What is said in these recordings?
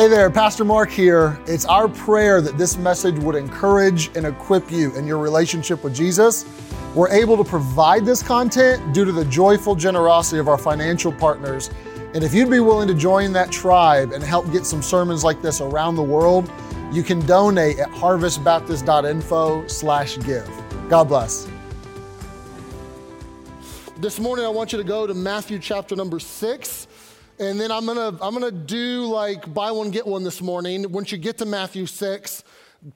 Hey there, Pastor Marc here. It's our prayer that this message would encourage and equip you in your relationship with Jesus. We're able to provide this content due to the joyful generosity of our financial partners. And if you'd be willing to join that tribe and help get some sermons like this around the world, you can donate at harvestbaptist.info slash give. God bless. This morning, I want you to go to Matthew chapter number six. And then I'm gonna I'm gonna do like buy one get one this morning. Once you get to Matthew six,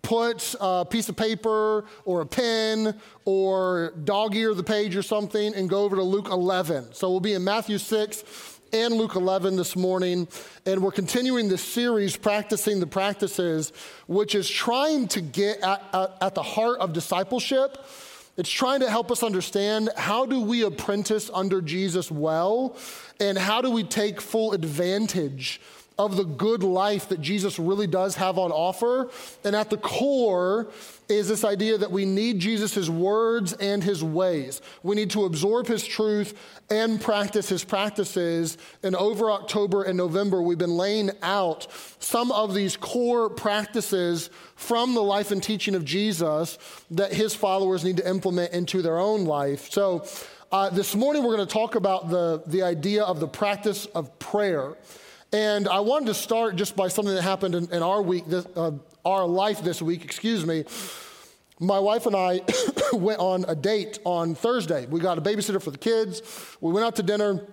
put a piece of paper or a pen or dog ear the page or something, and go over to Luke 11. So we'll be in Matthew six and Luke 11 this morning, and we're continuing this series, practicing the practices, which is trying to get at, at, at the heart of discipleship it's trying to help us understand how do we apprentice under Jesus well and how do we take full advantage of the good life that Jesus really does have on offer. And at the core is this idea that we need Jesus, words, and his ways. We need to absorb his truth and practice his practices. And over October and November, we've been laying out some of these core practices from the life and teaching of Jesus that his followers need to implement into their own life. So, uh, this morning, we're going to talk about the, the idea of the practice of prayer. And I wanted to start just by something that happened in, in our week, this, uh, our life this week, excuse me. My wife and I went on a date on Thursday. We got a babysitter for the kids. We went out to dinner.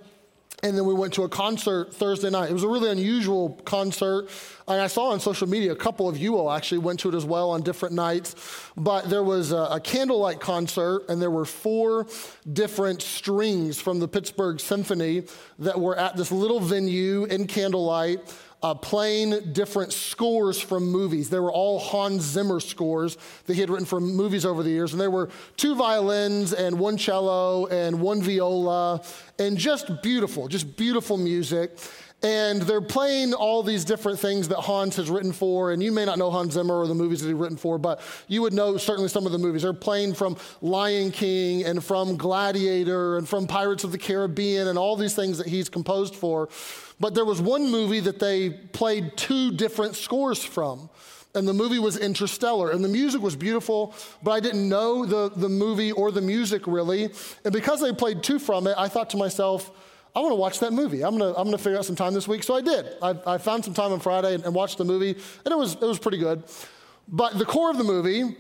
And then we went to a concert Thursday night. It was a really unusual concert. And I saw on social media a couple of you all actually went to it as well on different nights. But there was a, a candlelight concert, and there were four different strings from the Pittsburgh Symphony that were at this little venue in candlelight uh, playing different scores from movies. They were all Hans Zimmer scores that he had written for movies over the years. And there were two violins and one cello and one viola, and just beautiful, just beautiful music. And they're playing all these different things that Hans has written for. And you may not know Hans Zimmer or the movies that he's written for, but you would know certainly some of the movies. They're playing from Lion King and from Gladiator and from Pirates of the Caribbean and all these things that he's composed for. But there was one movie that they played two different scores from. And the movie was Interstellar. And the music was beautiful, but I didn't know the, the movie or the music really. And because they played two from it, I thought to myself, I want to watch that movie. I'm going to, I'm going to figure out some time this week. So I did. I, I found some time on Friday and, and watched the movie, and it was, it was pretty good. But the core of the movie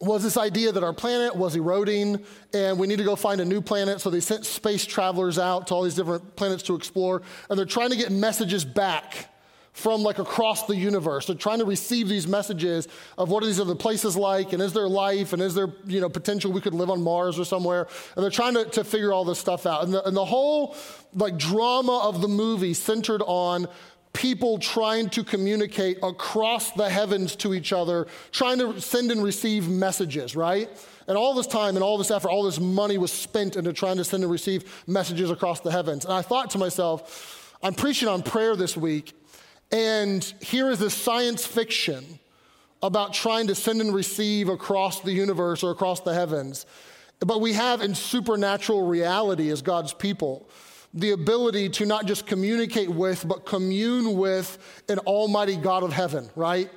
was this idea that our planet was eroding and we need to go find a new planet. So they sent space travelers out to all these different planets to explore, and they're trying to get messages back from like across the universe. They're trying to receive these messages of what are these other places like, and is there life, and is there you know potential we could live on Mars or somewhere? And they're trying to, to figure all this stuff out. And the, and the whole like drama of the movie centered on people trying to communicate across the heavens to each other, trying to send and receive messages, right? And all this time and all this effort, all this money was spent into trying to send and receive messages across the heavens. And I thought to myself, I'm preaching on prayer this week, and here is this science fiction about trying to send and receive across the universe or across the heavens. But we have in supernatural reality as God's people the ability to not just communicate with, but commune with an almighty God of heaven, right?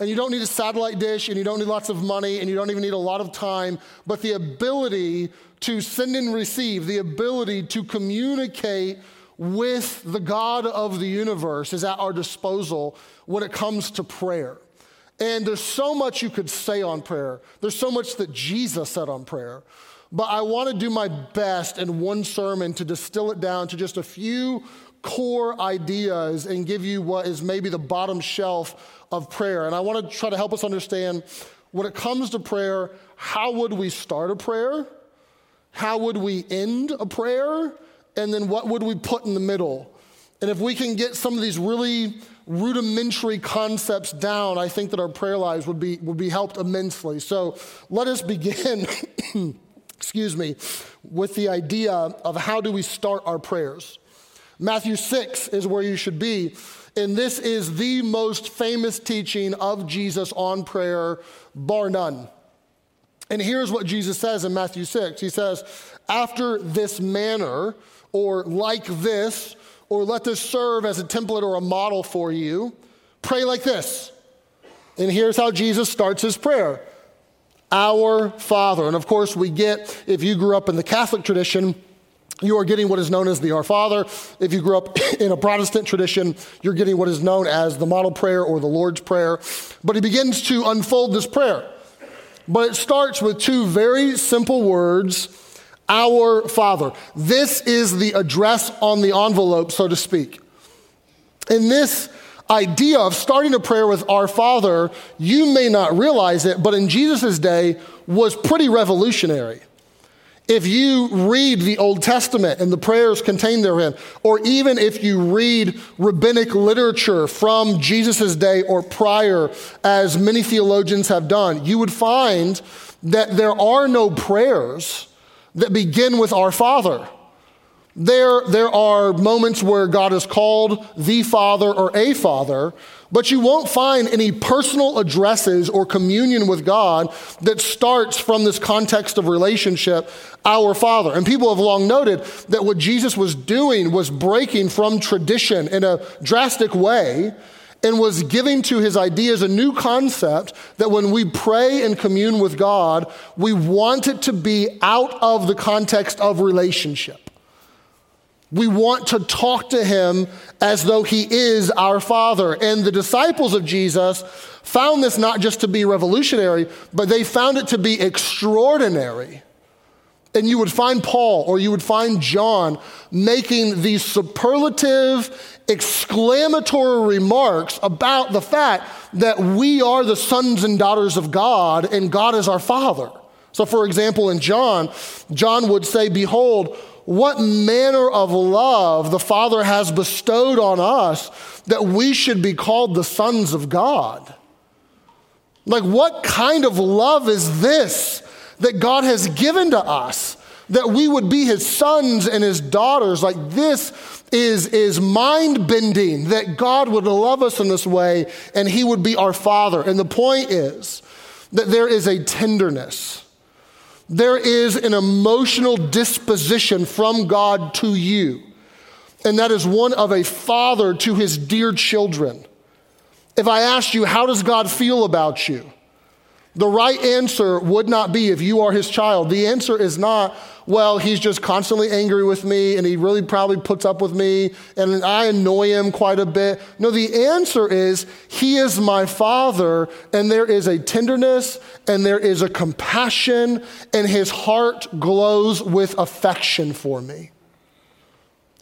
And you don't need a satellite dish, and you don't need lots of money, and you don't even need a lot of time, but the ability to send and receive, the ability to communicate with the God of the universe is at our disposal when it comes to prayer. And there's so much you could say on prayer. There's so much that Jesus said on prayer. But I want to do my best in one sermon to distill it down to just a few core ideas and give you what is maybe the bottom shelf of prayer. And I want to try to help us understand when it comes to prayer, how would we start a prayer? How would we end a prayer? And then what would we put in the middle? And if we can get some of these really rudimentary concepts down, I think that our prayer lives would be, would be helped immensely. So let us begin excuse me, with the idea of how do we start our prayers. Matthew 6 is where you should be. And this is the most famous teaching of Jesus on prayer, bar none. And here's what Jesus says in Matthew 6 He says, After this manner, or like this, or let this serve as a template or a model for you, pray like this. And here's how Jesus starts his prayer Our Father. And of course, we get, if you grew up in the Catholic tradition, you are getting what is known as the Our Father. If you grew up in a Protestant tradition, you're getting what is known as the model prayer or the Lord's Prayer. But he begins to unfold this prayer. But it starts with two very simple words Our Father. This is the address on the envelope, so to speak. In this idea of starting a prayer with Our Father, you may not realize it, but in Jesus' day was pretty revolutionary. If you read the Old Testament and the prayers contained therein, or even if you read rabbinic literature from Jesus' day or prior, as many theologians have done, you would find that there are no prayers that begin with Our Father. There, there are moments where God is called the Father or a Father, but you won't find any personal addresses or communion with God that starts from this context of relationship, our Father. And people have long noted that what Jesus was doing was breaking from tradition in a drastic way and was giving to his ideas a new concept that when we pray and commune with God, we want it to be out of the context of relationship. We want to talk to him as though he is our Father. And the disciples of Jesus found this not just to be revolutionary, but they found it to be extraordinary. And you would find Paul or you would find John making these superlative, exclamatory remarks about the fact that we are the sons and daughters of God and God is our Father. So, for example, in John, John would say, Behold, what manner of love the Father has bestowed on us that we should be called the sons of God. Like, what kind of love is this that God has given to us? That we would be his sons and his daughters. Like, this is, is mind bending that God would love us in this way and he would be our father. And the point is that there is a tenderness there is an emotional disposition from God to you. And that is one of a father to his dear children. If I asked you, how does God feel about you? The right answer would not be if you are his child. The answer is not, well, he's just constantly angry with me and he really probably puts up with me and I annoy him quite a bit. No, the answer is, he is my father and there is a tenderness and there is a compassion and his heart glows with affection for me.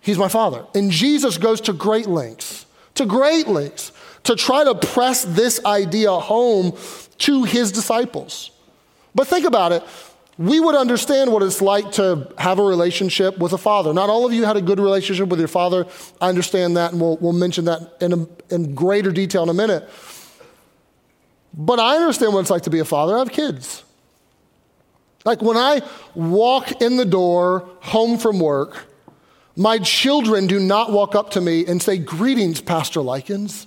He's my father. And Jesus goes to great lengths, to great lengths to try to press this idea home to his disciples. But think about it. We would understand what it's like to have a relationship with a father. Not all of you had a good relationship with your father. I understand that, and we'll, we'll mention that in, a, in greater detail in a minute. But I understand what it's like to be a father. I have kids. Like when I walk in the door home from work, my children do not walk up to me and say, Greetings, Pastor Likins.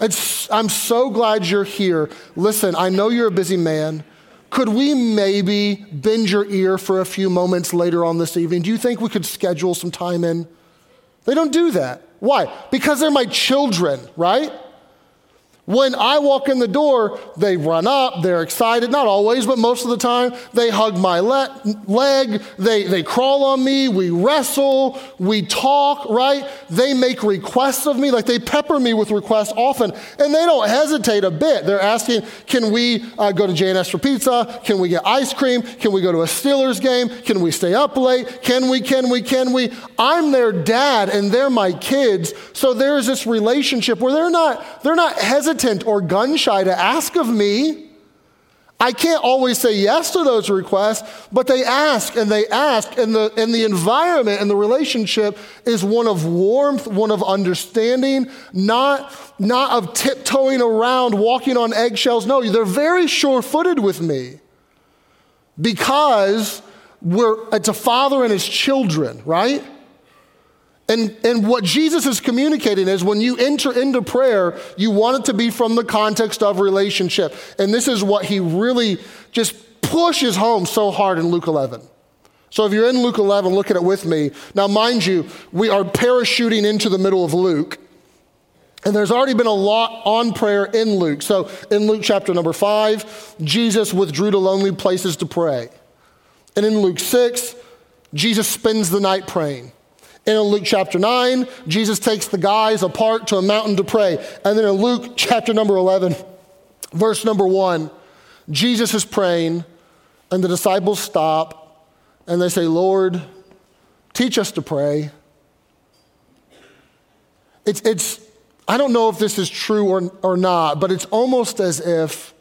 I'm so glad you're here. Listen, I know you're a busy man. Could we maybe bend your ear for a few moments later on this evening? Do you think we could schedule some time in? They don't do that. Why? Because they're my children, right? When I walk in the door, they run up, they're excited, not always, but most of the time. They hug my le- leg, they, they crawl on me, we wrestle, we talk, right? They make requests of me, like they pepper me with requests often, and they don't hesitate a bit. They're asking, can we uh, go to J&S for pizza? Can we get ice cream? Can we go to a Steelers game? Can we stay up late? Can we, can we, can we? I'm their dad and they're my kids, so there's this relationship where they're not, they're not hesitating hesitant or gun shy to ask of me. I can't always say yes to those requests, but they ask and they ask, and the, and the environment and the relationship is one of warmth, one of understanding, not, not of tiptoeing around, walking on eggshells. No, they're very sure footed with me because we're, it's a father and his children, right? And, and what Jesus is communicating is when you enter into prayer, you want it to be from the context of relationship. And this is what he really just pushes home so hard in Luke 11. So if you're in Luke 11, look at it with me. Now, mind you, we are parachuting into the middle of Luke. And there's already been a lot on prayer in Luke. So in Luke chapter number five, Jesus withdrew to lonely places to pray. And in Luke six, Jesus spends the night praying. And in Luke chapter 9, Jesus takes the guys apart to a mountain to pray. And then in Luke chapter number 11, verse number 1, Jesus is praying, and the disciples stop and they say, Lord, teach us to pray. It's, it's, I don't know if this is true or, or not, but it's almost as if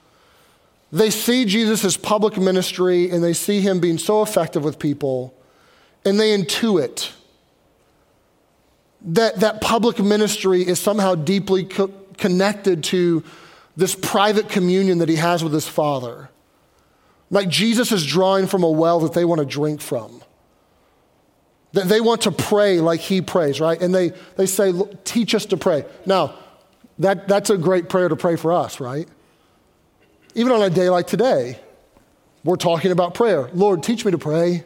they see Jesus' public ministry and they see him being so effective with people, and they intuit that, that public ministry is somehow deeply co- connected to this private communion that he has with his Father. Like Jesus is drawing from a well that they want to drink from. That they want to pray like he prays, right? And they, they say, teach us to pray. Now, that, that's a great prayer to pray for us, right? Even on a day like today, we're talking about prayer. Lord, teach me to pray.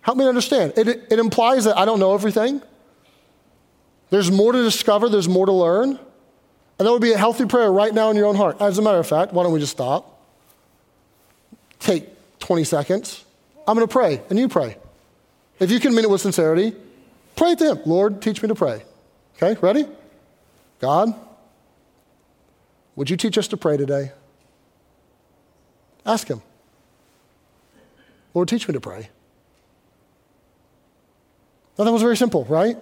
Help me understand. It, it, it implies that I don't know everything. There's more to discover, there's more to learn. And that would be a healthy prayer right now in your own heart. As a matter of fact, why don't we just stop? Take 20 seconds. I'm going to pray, and you pray. If you can mean it with sincerity, pray to Him. Lord, teach me to pray. Okay, ready? God, would you teach us to pray today? Ask Him. Lord, teach me to pray. Now, that was very simple, right?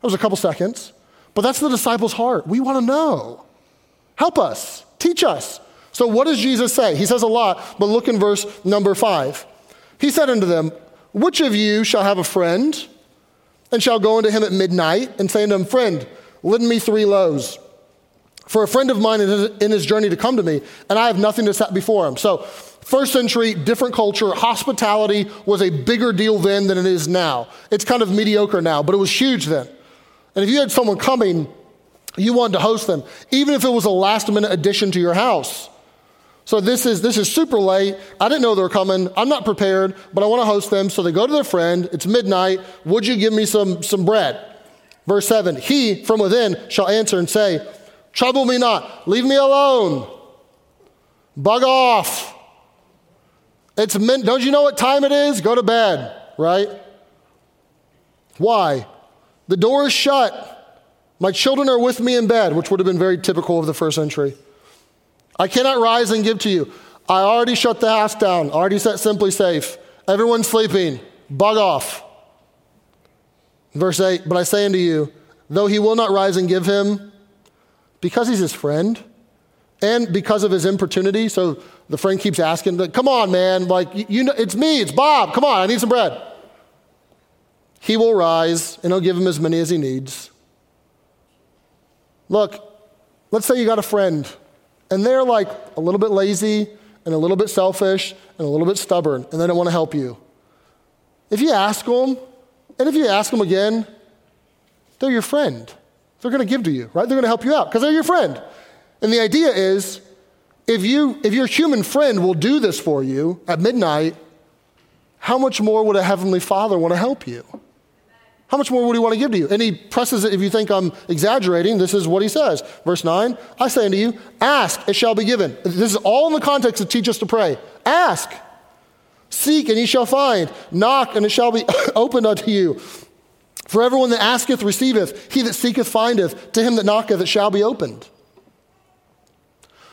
That was a couple seconds. But that's the disciples' heart. We want to know. Help us, teach us. So, what does Jesus say? He says a lot, but look in verse number five. He said unto them, Which of you shall have a friend and shall go unto him at midnight and say unto him, Friend, lend me three loaves? For a friend of mine is in his journey to come to me, and I have nothing to set before him. So, first century, different culture, hospitality was a bigger deal then than it is now. It's kind of mediocre now, but it was huge then. And if you had someone coming, you wanted to host them, even if it was a last minute addition to your house. So this is this is super late. I didn't know they were coming. I'm not prepared, but I want to host them. So they go to their friend. It's midnight. Would you give me some some bread? Verse 7. He from within shall answer and say, Trouble me not, leave me alone. Bug off. It's mid- don't you know what time it is? Go to bed, right? Why? The door is shut. My children are with me in bed, which would have been very typical of the first century. I cannot rise and give to you. I already shut the house down, already set simply safe. Everyone's sleeping. Bug off. Verse 8, but I say unto you, though he will not rise and give him, because he's his friend, and because of his importunity, so the friend keeps asking, come on, man, like, you know, it's me, it's Bob, come on, I need some bread. He will rise and he'll give him as many as he needs. Look, let's say you got a friend and they're like a little bit lazy and a little bit selfish and a little bit stubborn and they don't want to help you. If you ask them, and if you ask them again, they're your friend. They're going to give to you, right? They're going to help you out because they're your friend. And the idea is if, you, if your human friend will do this for you at midnight, how much more would a heavenly father want to help you? How much more would he want to give to you? And he presses it, if you think I'm exaggerating, this is what he says. Verse 9 I say unto you, ask, it shall be given. This is all in the context to teach us to pray. Ask, seek, and ye shall find. Knock, and it shall be opened unto you. For everyone that asketh receiveth, he that seeketh findeth, to him that knocketh it shall be opened.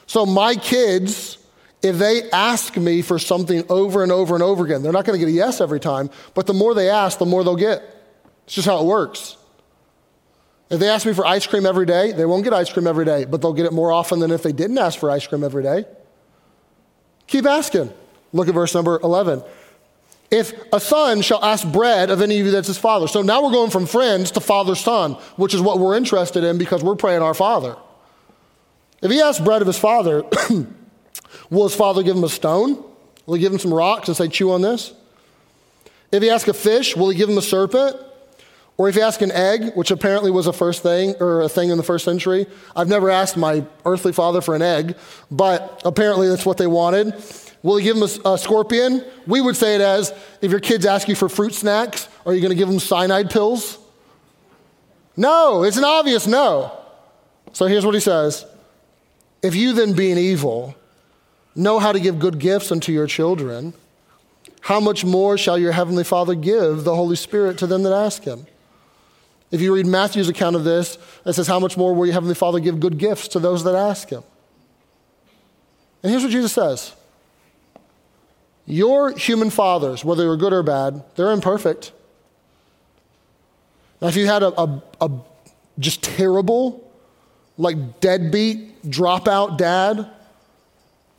So my kids, if they ask me for something over and over and over again, they're not going to get a yes every time, but the more they ask, the more they'll get. It's just how it works. If they ask me for ice cream every day, they won't get ice cream every day, but they'll get it more often than if they didn't ask for ice cream every day. Keep asking. Look at verse number 11. If a son shall ask bread of any of you that's his father. So now we're going from friends to father son, which is what we're interested in because we're praying our father. If he asks bread of his father, will his father give him a stone? Will he give him some rocks and say, chew on this? If he asks a fish, will he give him a serpent? Or if you ask an egg, which apparently was a first thing or a thing in the first century, I've never asked my earthly father for an egg, but apparently that's what they wanted. Will you give them a, a scorpion? We would say it as if your kids ask you for fruit snacks, are you going to give them cyanide pills? No, it's an obvious no. So here's what he says If you then, being evil, know how to give good gifts unto your children, how much more shall your heavenly Father give the Holy Spirit to them that ask him? If you read Matthew's account of this, it says, How much more will your heavenly Father give good gifts to those that ask him? And here's what Jesus says Your human fathers, whether they're good or bad, they're imperfect. Now, if you had a, a, a just terrible, like deadbeat, dropout dad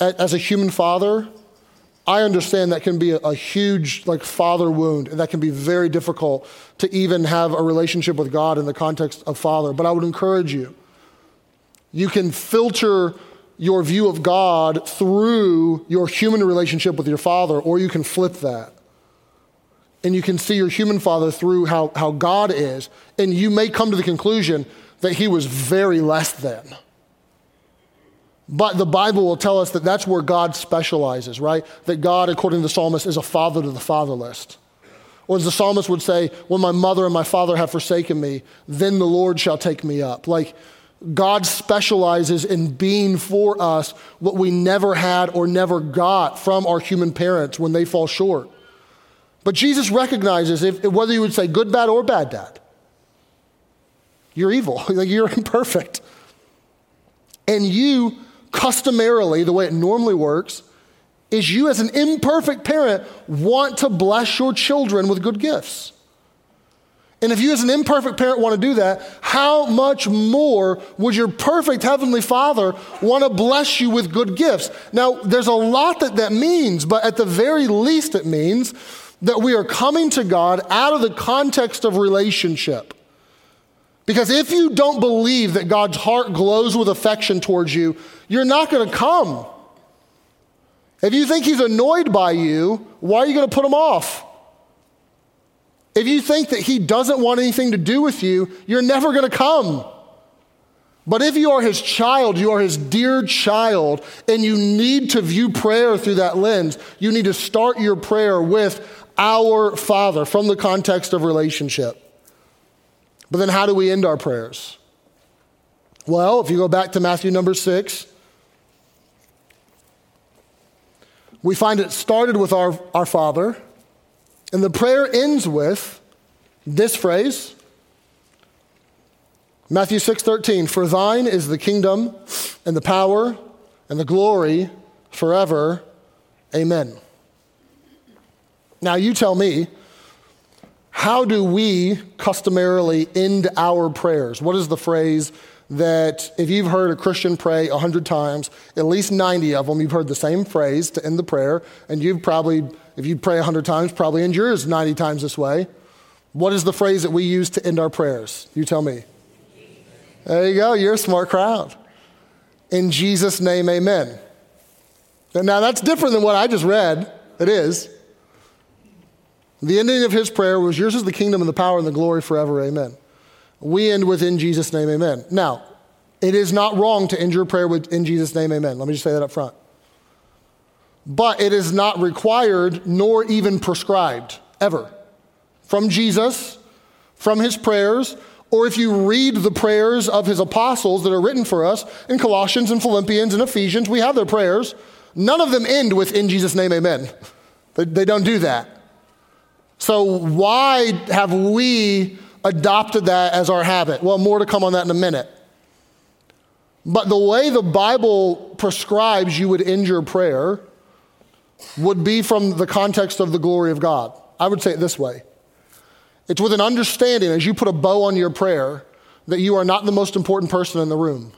as a human father, I understand that can be a, a, huge like father wound, and that can be very difficult to even have a relationship with God in the context of father. But I would encourage you. You can filter your view of God through your human relationship with your father, or you can flip that. And you can see your human father through how, how God is, and you may come to the conclusion that he was very less than. But the Bible will tell us that that's where God specializes, right? That God, according to the psalmist, is a father to the fatherless. Or as the psalmist would say, when my mother and my father have forsaken me, then the Lord shall take me up. Like God specializes in being for us what we never had or never got from our human parents when they fall short. But Jesus recognizes if, whether you would say good, bad, or bad dad, you're evil, you're imperfect. And you customarily, the way it normally works, is you as an imperfect parent want to bless your children with good gifts. And if you as an imperfect parent want to do that, how much more would your perfect heavenly father want to bless you with good gifts? Now, there's a lot that that means, but at the very least, it means that we are coming to God out of the context of relationship. Because if you don't believe that God's heart glows with affection towards you, you're not going to come. If you think he's annoyed by you, why are you going to put him off? If you think that he doesn't want anything to do with you, you're never going to come. But if you are his child, you are his dear child, and you need to view prayer through that lens, you need to start your prayer with our Father from the context of relationship. But then how do we end our prayers? Well, if you go back to Matthew number six, we find it started with our, our Father, and the prayer ends with this phrase Matthew 6 13, for thine is the kingdom and the power and the glory forever. Amen. Now, you tell me, how do we customarily end our prayers? What is the phrase that if you've heard a Christian pray a hundred times, at least 90 of them, you've heard the same phrase to end the prayer, and you've probably, if you pray a hundred times, probably end yours 90 times this way. What is the phrase that we use to end our prayers? You tell me. There you go, you're a smart crowd. In Jesus' name, amen. now that's different than what I just read. It is. The ending of his prayer was, Yours is the kingdom and the power and the glory forever. Amen. We end with, In Jesus' name, amen. Now, it is not wrong to end your prayer with, In Jesus' name, amen. Let me just say that up front. But it is not required nor even prescribed, ever. From Jesus, from his prayers, or if you read the prayers of his apostles that are written for us in Colossians and Philippians and Ephesians, we have their prayers. None of them end with, In Jesus' name, amen. They, they don't do that. So, why have we adopted that as our habit? Well, more to come on that in a minute. But the way the Bible prescribes you would end your prayer would be from the context of the glory of God. I would say it this way it's with an understanding as you put a bow on your prayer that you are not the most important person in the room.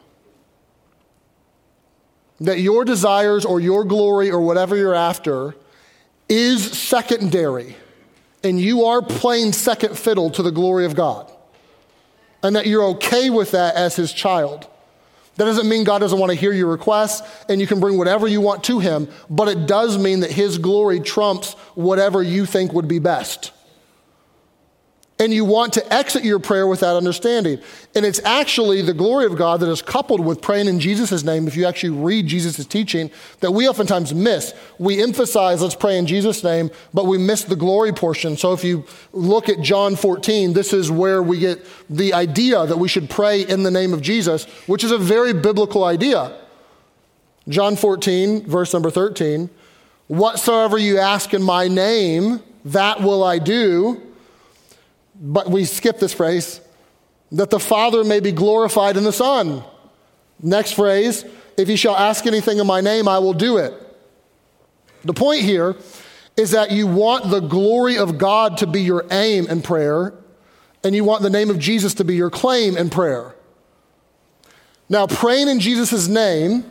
That your desires or your glory or whatever you're after is secondary and you are playing second fiddle to the glory of God, and that you're okay with that as his child. That doesn't mean God doesn't want to hear your requests and you can bring whatever you want to him, but it does mean that his glory trumps whatever you think would be best. And you want to exit your prayer with that understanding. And it's actually the glory of God that is coupled with praying in Jesus' name, if you actually read Jesus' teaching, that we oftentimes miss. We emphasize, let's pray in Jesus' name, but we miss the glory portion. So if you look at John 14, this is where we get the idea that we should pray in the name of Jesus, which is a very biblical idea. John 14, verse number 13 Whatsoever you ask in my name, that will I do but we skip this phrase that the Father may be glorified in the Son. Next phrase, if you shall ask anything in my name, I will do it. The point here is that you want the glory of God to be your aim in prayer, and you want the name of Jesus to be your claim in prayer. Now, praying in Jesus' name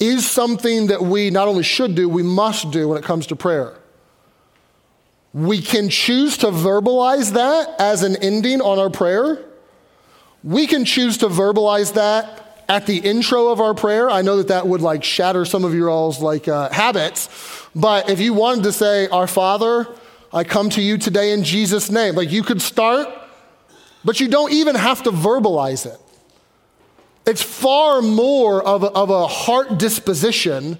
is something that we not only should do, we must do when it comes to prayer. We can choose to verbalize that as an ending on our prayer. We can choose to verbalize that at the intro of our prayer. I know that that would like shatter some of your all's like uh, habits, but if you wanted to say, "Our Father, I come to you today in Jesus' name," like you could start, but you don't even have to verbalize it. It's far more of a, of a heart disposition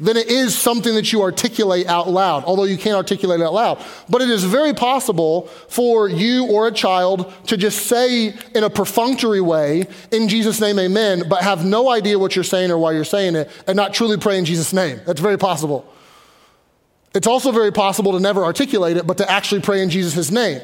than it is something that you articulate out loud, although you can't articulate it out loud. But it is very possible for you or a child to just say in a perfunctory way, in Jesus' name, amen, but have no idea what you're saying or why you're saying it and not truly pray in Jesus' name. That's very possible. It's also very possible to never articulate it, but to actually pray in Jesus' name.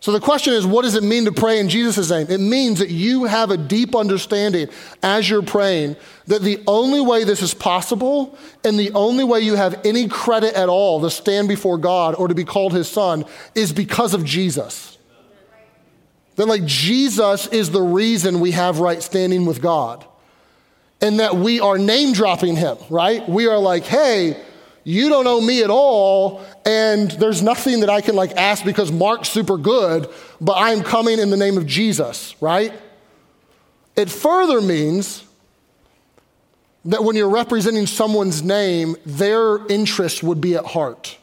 So the question is, what does it mean to pray in Jesus' name? It means that you have a deep understanding as you're praying that the only way this is possible and the only way you have any credit at all to stand before God or to be called his son is because of Jesus. That like Jesus is the reason we have right standing with God. And that we are name dropping him, right? We are like, hey, you don't owe me at all, and there's nothing that I can like ask because Marc's super good, but I'm coming in the name of Jesus, right? It further means that when you're representing someone's name, their interest would be at heart.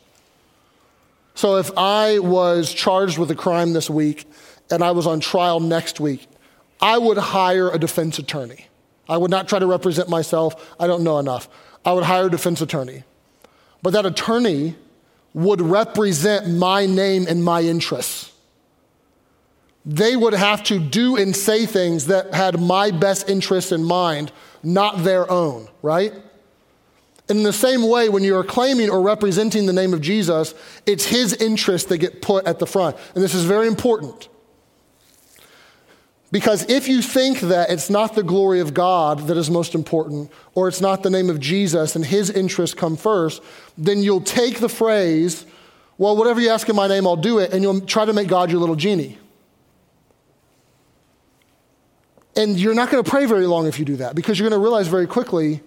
So if I was charged with a crime this week and I was on trial next week, I would hire a defense attorney. I would not try to represent myself. I don't know enough. I would hire a defense attorney. But that attorney would represent my name and my interests. They would have to do and say things that had my best interests in mind, not their own, right? In the same way, when you're claiming or representing the name of Jesus, it's his interests that get put at the front. And this is very important. Because if you think that it's not the glory of God that is most important, or it's not the name of Jesus and his interests come first, then you'll take the phrase, well, whatever you ask in my name, I'll do it, and you'll try to make God your little genie. And you're not going to pray very long if you do that, because you're going to realize very quickly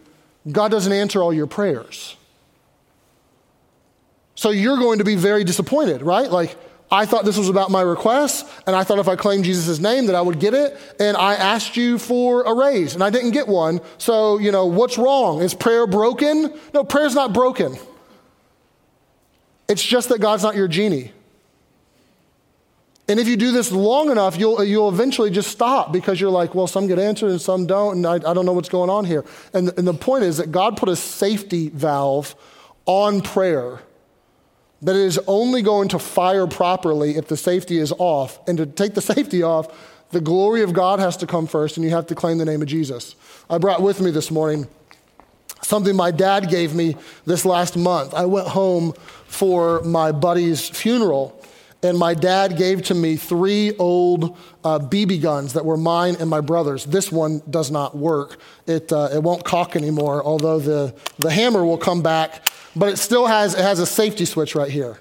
God doesn't answer all your prayers. So you're going to be very disappointed, right? Like, I thought this was about my request, and I thought if I claimed Jesus' name that I would get it, and I asked you for a raise, and I didn't get one. So, you know, what's wrong? Is prayer broken? No, prayer's not broken. It's just that God's not your genie. And if you do this long enough, you'll, you'll eventually just stop because you're like, well, some get answered and some don't, and I, I don't know what's going on here. And, and the point is that God put a safety valve on prayer that it is only going to fire properly if the safety is off. And to take the safety off, the glory of God has to come first, and you have to claim the name of Jesus. I brought with me this morning something my dad gave me this last month. I went home for my buddy's funeral, and my dad gave to me three old uh, BB guns that were mine and my brother's. This one does not work. It, uh, it won't cock anymore, although the, the hammer will come back but it still has, it has a safety switch right here.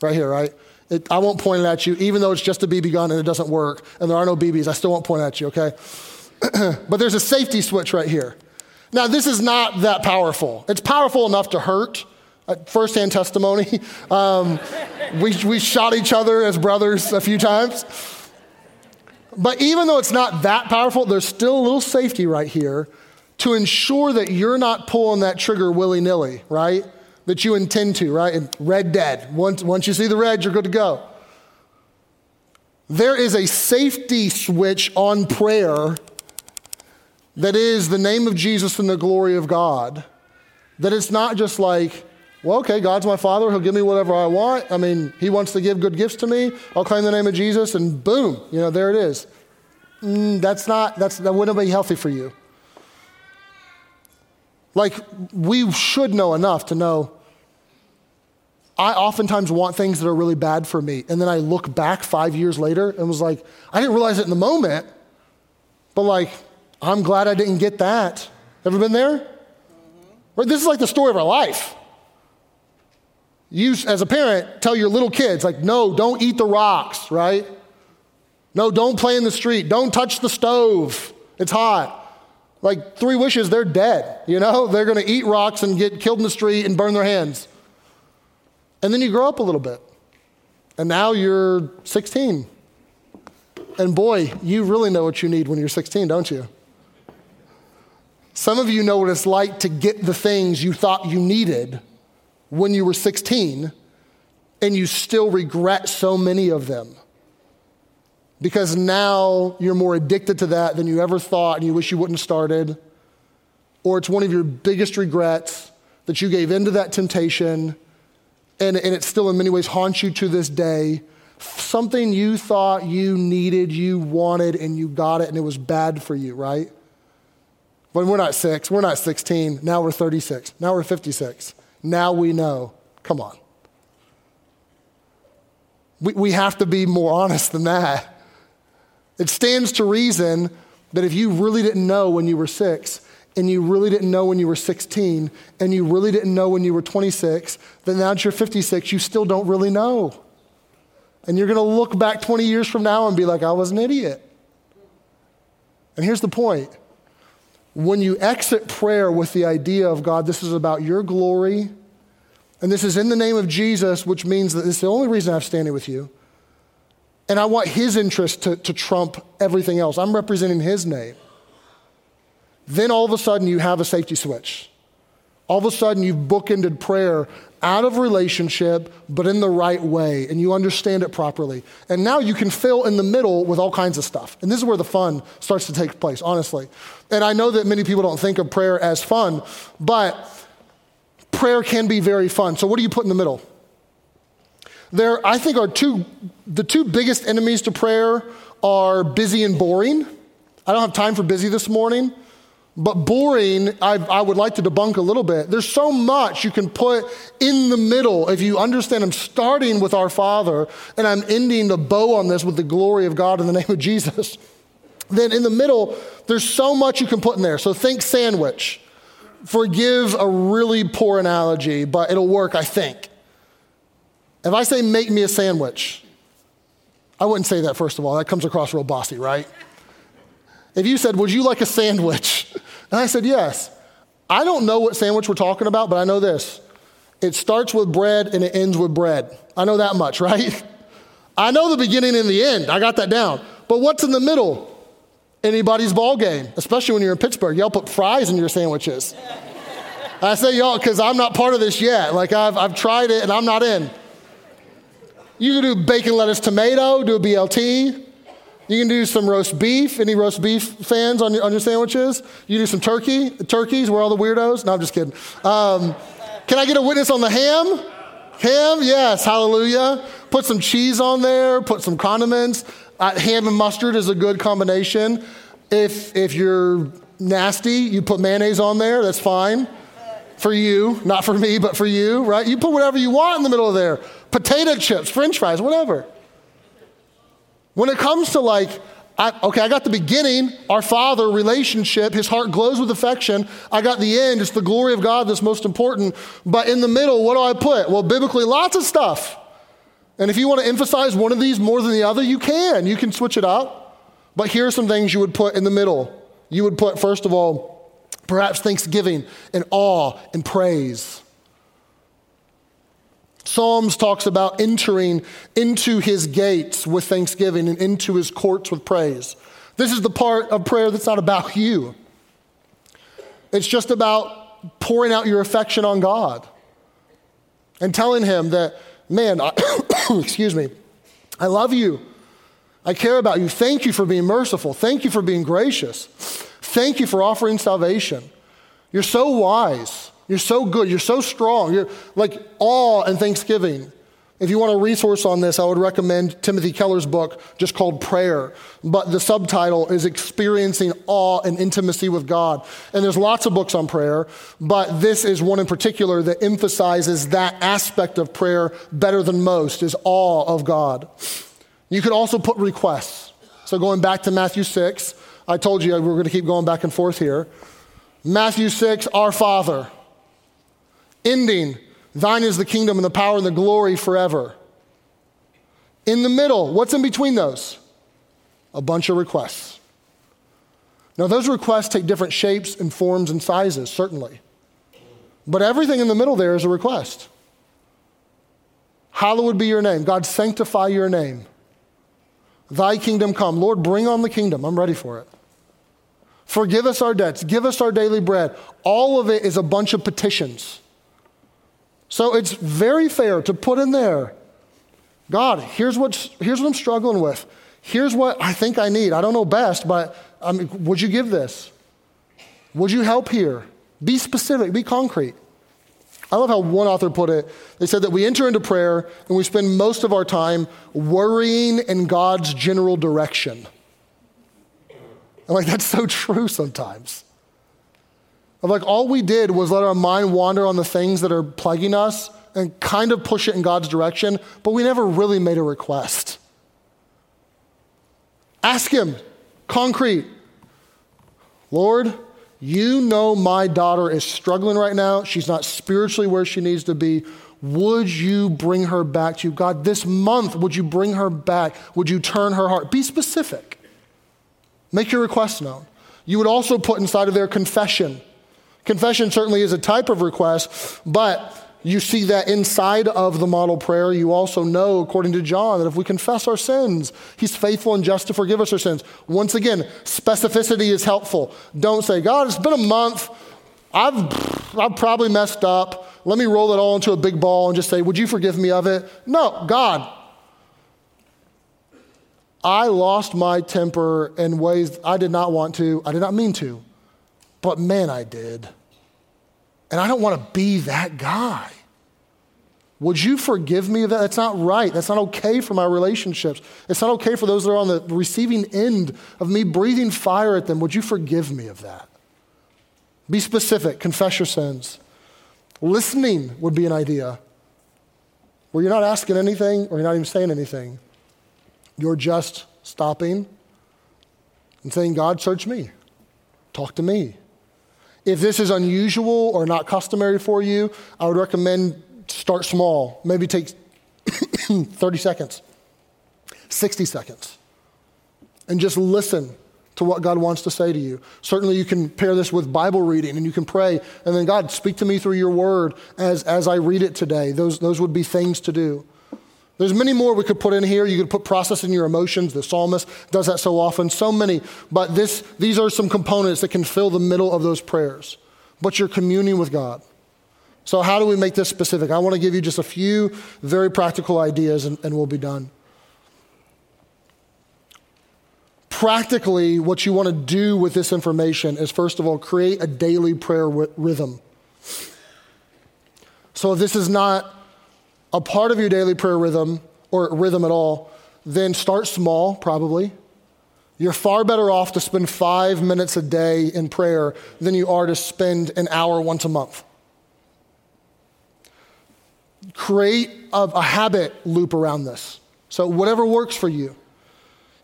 Right here, right? It, I won't point it at you, even though it's just a BB gun and it doesn't work, and there are no BBs, I still won't point at you, okay? but there's a safety switch right here. Now, this is not that powerful. It's powerful enough to hurt. Uh, firsthand testimony. Um, we, we shot each other as brothers a few times. But even though it's not that powerful, there's still a little safety right here to ensure that you're not pulling that trigger willy nilly, right? That you intend to, right? Red dead. Once, once you see the red, you're good to go. There is a safety switch on prayer that is the name of Jesus and the glory of God. That it's not just like, well, okay, God's my father. He'll give me whatever I want. I mean, he wants to give good gifts to me. I'll claim the name of Jesus and boom, you know, there it is. Mm, that's not, that's, that wouldn't be healthy for you. Like, we should know enough to know I oftentimes want things that are really bad for me. And then I look back five years later and was like, I didn't realize it in the moment, but like, I'm glad I didn't get that. Ever been there? Mm-hmm. This is like the story of our life. You, as a parent, tell your little kids, like, no, don't eat the rocks, right? No, don't play in the street. Don't touch the stove. It's hot. Like, three wishes, they're dead. You know, they're going to eat rocks and get killed in the street and burn their hands. And then you grow up a little bit. And now you're 16. And boy, you really know what you need when you're 16, don't you? Some of you know what it's like to get the things you thought you needed when you were 16, and you still regret so many of them. Because now you're more addicted to that than you ever thought, and you wish you wouldn't have started. Or it's one of your biggest regrets that you gave into that temptation and, and it still in many ways haunts you to this day. Something you thought you needed, you wanted, and you got it, and it was bad for you, right? When we're not six, we're not 16, now we're 36, now we're 56. Now we know. Come on. We, we have to be more honest than that. It stands to reason that if you really didn't know when you were six, and you really didn't know when you were 16 and you really didn't know when you were 26, then now that you're 56, you still don't really know. And you're going to look back 20 years from now and be like, I was an idiot. And here's the point when you exit prayer with the idea of God, this is about your glory, and this is in the name of Jesus, which means that is the only reason I'm standing with you. And I want his interest to, to trump everything else. I'm representing his name then all of a sudden you have a safety switch. All of a sudden you've bookended prayer out of relationship, but in the right way, and you understand it properly. And now you can fill in the middle with all kinds of stuff. And this is where the fun starts to take place, honestly. And I know that many people don't think of prayer as fun, but prayer can be very fun. So, what do you put in the middle? There, I think, are two, the two biggest enemies to prayer are busy and boring. I don't have time for busy this morning. But boring, I, I, would like to debunk a little bit. There's so much you can put in the middle if you understand I'm starting with our Father and I'm ending the bow on this with the glory of God in the name of Jesus. Then in the middle, there's so much you can put in there. So think sandwich. Forgive a really poor analogy, but it'll work, I think. If I say, make me a sandwich, I wouldn't say that, first of all. That comes across real bossy, right? If you said, would you like a sandwich? And I said, Yes. I don't know what sandwich we're talking about, but I know this. It starts with bread and it ends with bread. I know that much, right? I know the beginning and the end. I got that down. But what's in the middle? Anybody's ball game, especially when you're in Pittsburgh. Y'all put fries in your sandwiches. I say y'all because I'm not part of this yet. Like I've, I've tried it and I'm not in. You can do bacon, lettuce, tomato, do a BLT. You can do some roast beef. Any roast beef fans on your, on your sandwiches? You do some turkey. Turkeys, we're all the weirdos. No, I'm just kidding. Um, can I get a witness on the ham? Ham, yes, hallelujah. Put some cheese on there, put some condiments. Uh, ham and mustard is a good combination. If, if you're nasty, you put mayonnaise on there, that's fine. For you, not for me, but for you, right? You put whatever you want in the middle of there potato chips, french fries, whatever. When it comes to like, I, okay, I got the beginning, our Father relationship, his heart glows with affection. I got the end, it's the glory of God that's most important. But in the middle, what do I put? Well, biblically, lots of stuff. And if you want to emphasize one of these more than the other, you can. You can switch it up. But here are some things you would put in the middle. You would put, first of all, perhaps thanksgiving and awe and praise. Psalms talks about entering into his gates with thanksgiving and into his courts with praise. This is the part of prayer that's not about you. It's just about pouring out your affection on God. and telling him that, man, I, excuse me, I love you. I care about you. Thank you for being merciful. Thank you for being gracious. Thank you for offering salvation. You're so wise. You're so good. You're so strong. You're like awe and thanksgiving. If you want a resource on this, I would recommend Timothy Keller's book just called Prayer. But the subtitle is Experiencing Awe and Intimacy with God. And there's lots of books on prayer, but this is one in particular that emphasizes that aspect of prayer better than most is awe of God. You could also put requests. So going back to Matthew 6, I told you we we're going to keep going back and forth here. Matthew 6, our Father. Ending, Thine is the kingdom and the power and the glory forever. In the middle, what's in between those? A bunch of requests. Now, those requests take different shapes and forms and sizes, certainly. But everything in the middle there is a request. Hallowed be your name. God, sanctify your name. Thy kingdom come. Lord, bring on the kingdom. I'm ready for it. Forgive us our debts. Give us our daily bread. All of it is a bunch of petitions. So it's very fair to put in there God, here's, what's, here's what I'm struggling with. Here's what I think I need. I don't know best, but I mean, would you give this? Would you help here? Be specific, be concrete. I love how one author put it. They said that we enter into prayer and we spend most of our time worrying in God's general direction. I'm like, that's so true sometimes. Of like all we did was let our mind wander on the things that are plaguing us and kind of push it in God's direction, but we never really made a request. Ask Him, concrete. Lord, you know my daughter is struggling right now. She's not spiritually where she needs to be. Would you bring her back to you? God, this month, would you bring her back? Would you turn her heart? Be specific. Make your request known. You would also put inside of there confession. Confession certainly is a type of request, but you see that inside of the model prayer. You also know, according to John, that if we confess our sins, he's faithful and just to forgive us our sins. Once again, specificity is helpful. Don't say, God, it's been a month. I've, I've probably messed up. Let me roll it all into a big ball and just say, Would you forgive me of it? No, God, I lost my temper in ways I did not want to, I did not mean to, but man, I did. And I don't want to be that guy. Would you forgive me of that? That's not right. That's not okay for my relationships. It's not okay for those that are on the receiving end of me breathing fire at them. Would you forgive me of that? Be specific, confess your sins. Listening would be an idea where you're not asking anything or you're not even saying anything. You're just stopping and saying, God, search me, talk to me. If this is unusual or not customary for you, I would recommend start small. Maybe take 30 seconds, 60 seconds, and just listen to what God wants to say to you. Certainly, you can pair this with Bible reading and you can pray, and then, God, speak to me through your word as, as I read it today. Those, those would be things to do. There's many more we could put in here. You could put processing your emotions. The psalmist does that so often. So many. But this, these are some components that can fill the middle of those prayers. But you're communing with God. So, how do we make this specific? I want to give you just a few very practical ideas and, and we'll be done. Practically, what you want to do with this information is first of all, create a daily prayer rhythm. So, this is not a part of your daily prayer rhythm or rhythm at all, then start small, probably. You're far better off to spend five minutes a day in prayer than you are to spend an hour once a month. Create a, a habit loop around this. So, whatever works for you.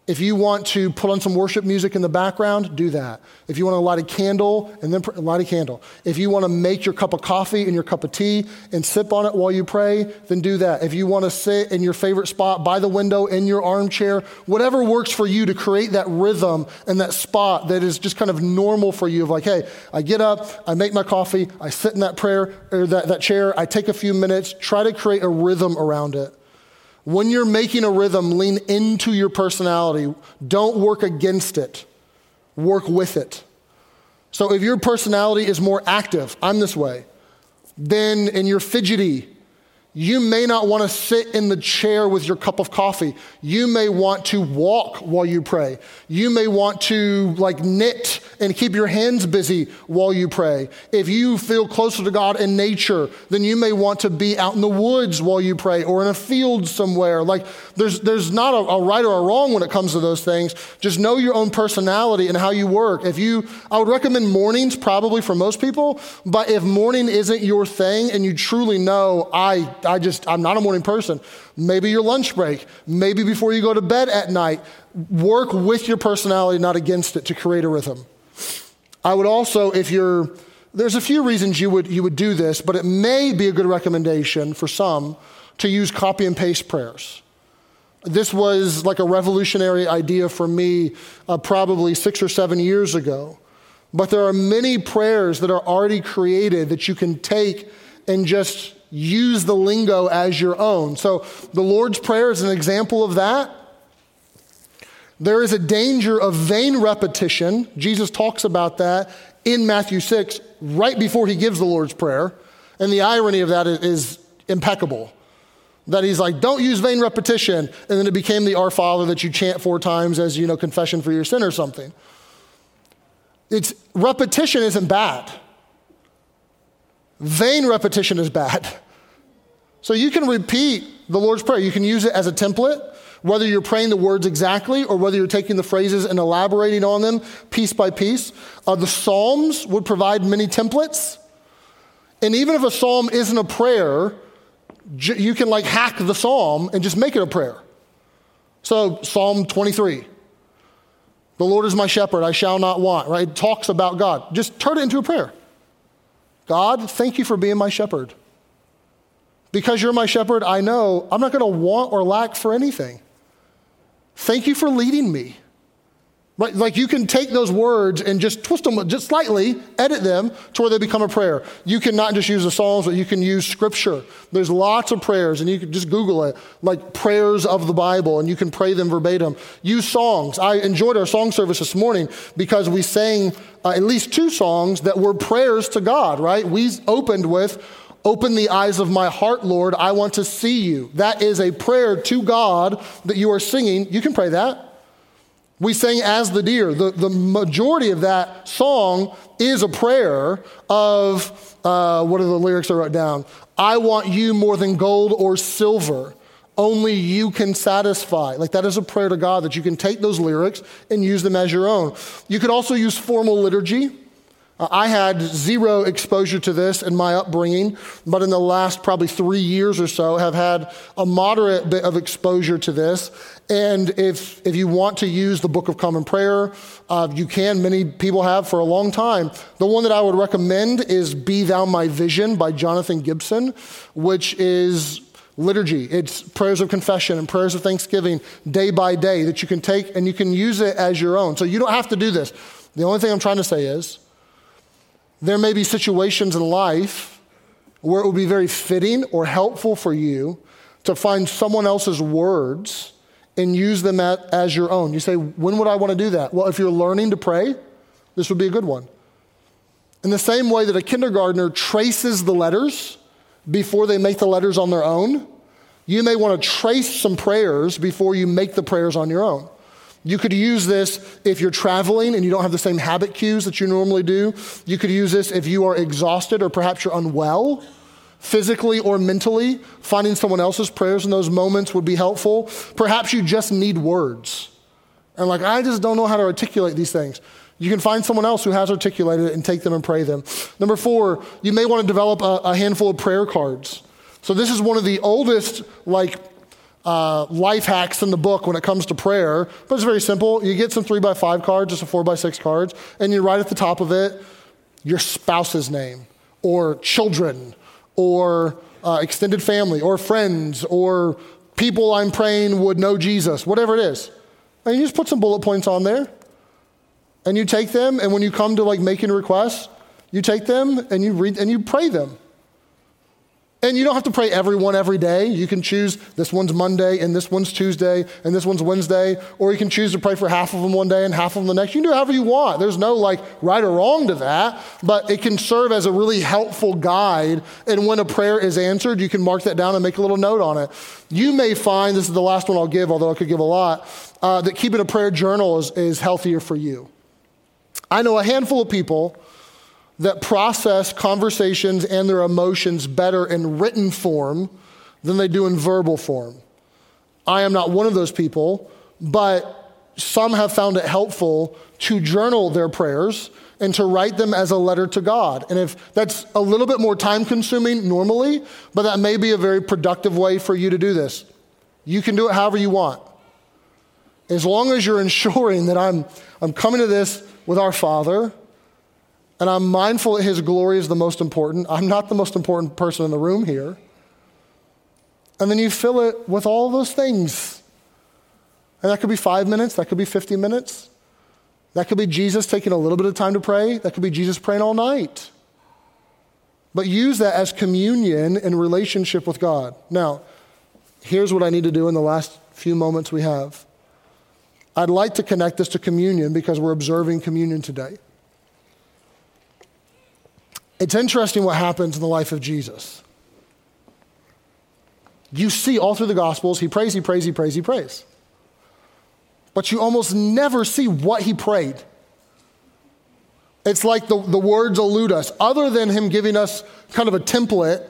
If you want to put on some worship music in the background, do that. If you want to light a candle and then light a candle. If you want to make your cup of coffee and your cup of tea and sip on it while you pray, then do that. If you want to sit in your favorite spot by the window in your armchair, whatever works for you to create that rhythm and that spot that is just kind of normal for you of like, hey, I get up, I make my coffee, I sit in that prayer or that, that chair, I take a few minutes, try to create a rhythm around it. When you're making a rhythm, lean into your personality. Don't work against it, work with it. So if your personality is more active, I'm this way, then and you're fidgety, You may not want to sit in the chair with your cup of coffee. You may want to walk while you pray. You may want to like knit and keep your hands busy while you pray. If you feel closer to God in nature, then you may want to be out in the woods while you pray or in a field somewhere. Like there's, there's not a, a right or a wrong when it comes to those things. Just know your own personality and how you work. If you, I would recommend mornings probably for most people, but if morning isn't your thing and you truly know, I, I just, I'm not a morning person. Maybe your lunch break, maybe before you go to bed at night. Work with your personality, not against it, to create a rhythm. I would also, if you're, there's a few reasons you would, you would do this, but it may be a good recommendation for some to use copy and paste prayers. This was like a revolutionary idea for me uh, probably six or seven years ago. But there are many prayers that are already created that you can take and just use the lingo as your own. So the Lord's Prayer is an example of that. There is a danger of vain repetition. Jesus talks about that in Matthew 6, right before he gives the Lord's Prayer. And the irony of that is, impeccable. That he's like, don't use vain repetition. And then it became the Our Father that you chant four times as, you know, confession for your sin or something. It's repetition isn't bad. Vain repetition is bad. So you can repeat the Lord's Prayer. You can use it as a template, whether you're praying the words exactly or whether you're taking the phrases and elaborating on them piece by piece. Uh, the Psalms would provide many templates. And even if a psalm isn't a prayer, you can like hack the psalm and just make it a prayer. So, Psalm 23. The Lord is my shepherd, I shall not want, right? It talks about God. Just turn it into a prayer. God, thank you for being my shepherd. Because you're my shepherd, I know I'm not going to want or lack for anything. Thank you for leading me. Right? Like you can take those words and just twist them just slightly, edit them to where they become a prayer. You can not just use the Psalms, but you can use scripture. There's lots of prayers, and you can just Google it, like prayers of the Bible, and you can pray them verbatim. Use songs. I enjoyed our song service this morning because we sang uh, at least two songs that were prayers to God, right? We opened with, Open the eyes of my heart, Lord. I want to see you. That is a prayer to God that you are singing. You can pray that. We sing As the Deer. The, the majority of that song is a prayer of, uh, what are the lyrics I wrote down? I want you more than gold or silver. Only you can satisfy. Like that is a prayer to God that you can take those lyrics and use them as your own. You could also use formal liturgy. Uh, I had zero exposure to this in my upbringing, but in the last probably three years or so have had a moderate bit of exposure to this. And if, if you want to use the Book of Common Prayer, uh, you can. Many people have for a long time. The one that I would recommend is Be Thou My Vision by Jonathan Gibson, which is liturgy. It's prayers of confession and prayers of thanksgiving day by day that you can take and you can use it as your own. So you don't have to do this. The only thing I'm trying to say is, there may be situations in life where it would be very fitting or helpful for you to find someone else's words and use them at, as your own. You say, when would I want to do that? Well, if you're learning to pray, this would be a good one. In the same way that a kindergartner traces the letters before they make the letters on their own, you may want to trace some prayers before you make the prayers on your own. You could use this if you're traveling and you don't have the same habit cues that you normally do. You could use this if you are exhausted or perhaps you're unwell, physically or mentally. Finding someone else's prayers in those moments would be helpful. Perhaps you just need words. And like, I just don't know how to articulate these things. You can find someone else who has articulated it and take them and pray them. Number four, you may want to develop a, a handful of prayer cards. So this is one of the oldest, like, uh, life hacks in the book when it comes to prayer, but it's very simple. You get some three by five cards, just a four by six cards, and you write at the top of it your spouse's name, or children, or uh, extended family, or friends, or people I'm praying would know Jesus, whatever it is. And you just put some bullet points on there, and you take them, and when you come to like making requests, you take them and you read and you pray them. And you don't have to pray every one every day. You can choose this one's Monday and this one's Tuesday and this one's Wednesday, or you can choose to pray for half of them one day and half of them the next. You can do however you want. There's no like right or wrong to that, but it can serve as a really helpful guide. And when a prayer is answered, you can mark that down and make a little note on it. You may find this is the last one I'll give, although I could give a lot, uh, that keeping a prayer journal is, is healthier for you. I know a handful of people that process conversations and their emotions better in written form than they do in verbal form. I am not one of those people, but some have found it helpful to journal their prayers and to write them as a letter to God. And if that's a little bit more time consuming normally, but that may be a very productive way for you to do this. You can do it however you want. As long as you're ensuring that I'm, I'm coming to this with our Father and I'm mindful that His glory is the most important. I'm not the most important person in the room here. And then you fill it with all those things. And that could be five minutes, that could be 50 minutes. That could be Jesus taking a little bit of time to pray, that could be Jesus praying all night. But use that as communion and relationship with God. Now, here's what I need to do in the last few moments we have. I'd like to connect this to communion because we're observing communion today. It's interesting what happens in the life of Jesus. You see all through the Gospels, he prays, he prays, he prays, he prays. But you almost never see what he prayed. It's like the, the words elude us. Other than him giving us kind of a template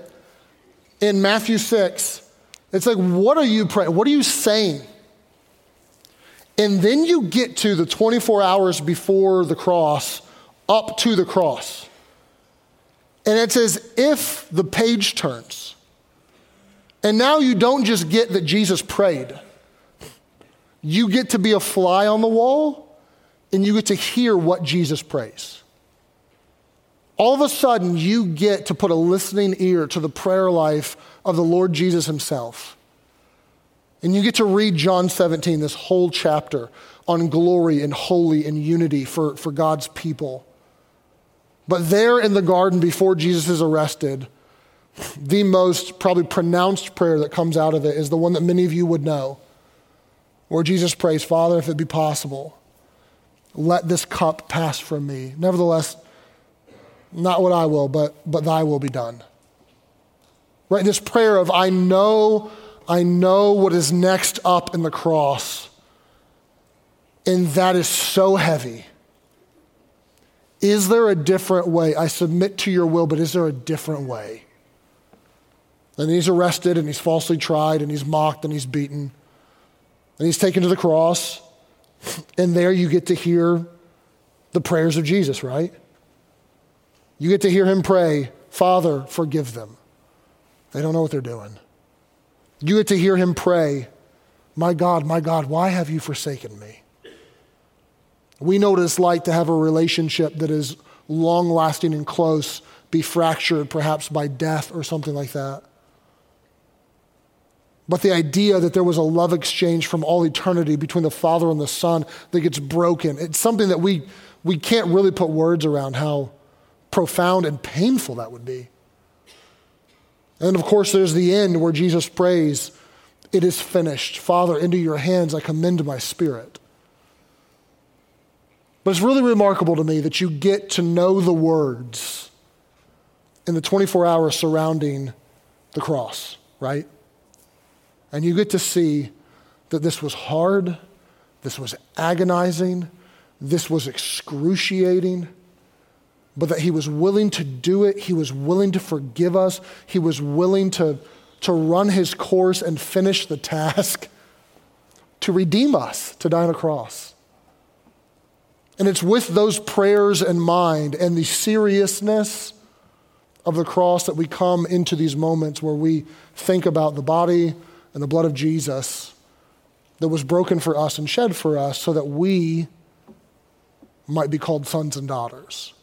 in Matthew 6, it's like, what are you praying? What are you saying? And then you get to the 24 hours before the cross, up to the cross. And it's as if the page turns. And now you don't just get that Jesus prayed, you get to be a fly on the wall and you get to hear what Jesus prays. All of a sudden, you get to put a listening ear to the prayer life of the Lord Jesus himself. And you get to read John 17, this whole chapter on glory and holy and unity for, for God's people. But there in the garden before Jesus is arrested, the most probably pronounced prayer that comes out of it is the one that many of you would know, where Jesus prays, Father, if it be possible, let this cup pass from me. Nevertheless, not what I will, but, but thy will be done. Right? This prayer of, I know, I know what is next up in the cross. And that is so heavy. Is there a different way? I submit to your will, but is there a different way? And he's arrested and he's falsely tried and he's mocked and he's beaten. And he's taken to the cross. And there you get to hear the prayers of Jesus, right? You get to hear him pray, Father, forgive them. They don't know what they're doing. You get to hear him pray, My God, my God, why have you forsaken me? We know what it's like to have a relationship that is long lasting and close, be fractured perhaps by death or something like that. But the idea that there was a love exchange from all eternity between the Father and the Son that gets broken, it's something that we, we can't really put words around how profound and painful that would be. And of course, there's the end where Jesus prays, It is finished. Father, into your hands I commend my spirit. But it's really remarkable to me that you get to know the words in the 24 hours surrounding the cross, right? And you get to see that this was hard, this was agonizing, this was excruciating, but that he was willing to do it. He was willing to forgive us. He was willing to, to run his course and finish the task to redeem us, to die on a cross. And it's with those prayers in mind and the seriousness of the cross that we come into these moments where we think about the body and the blood of Jesus that was broken for us and shed for us so that we might be called sons and daughters.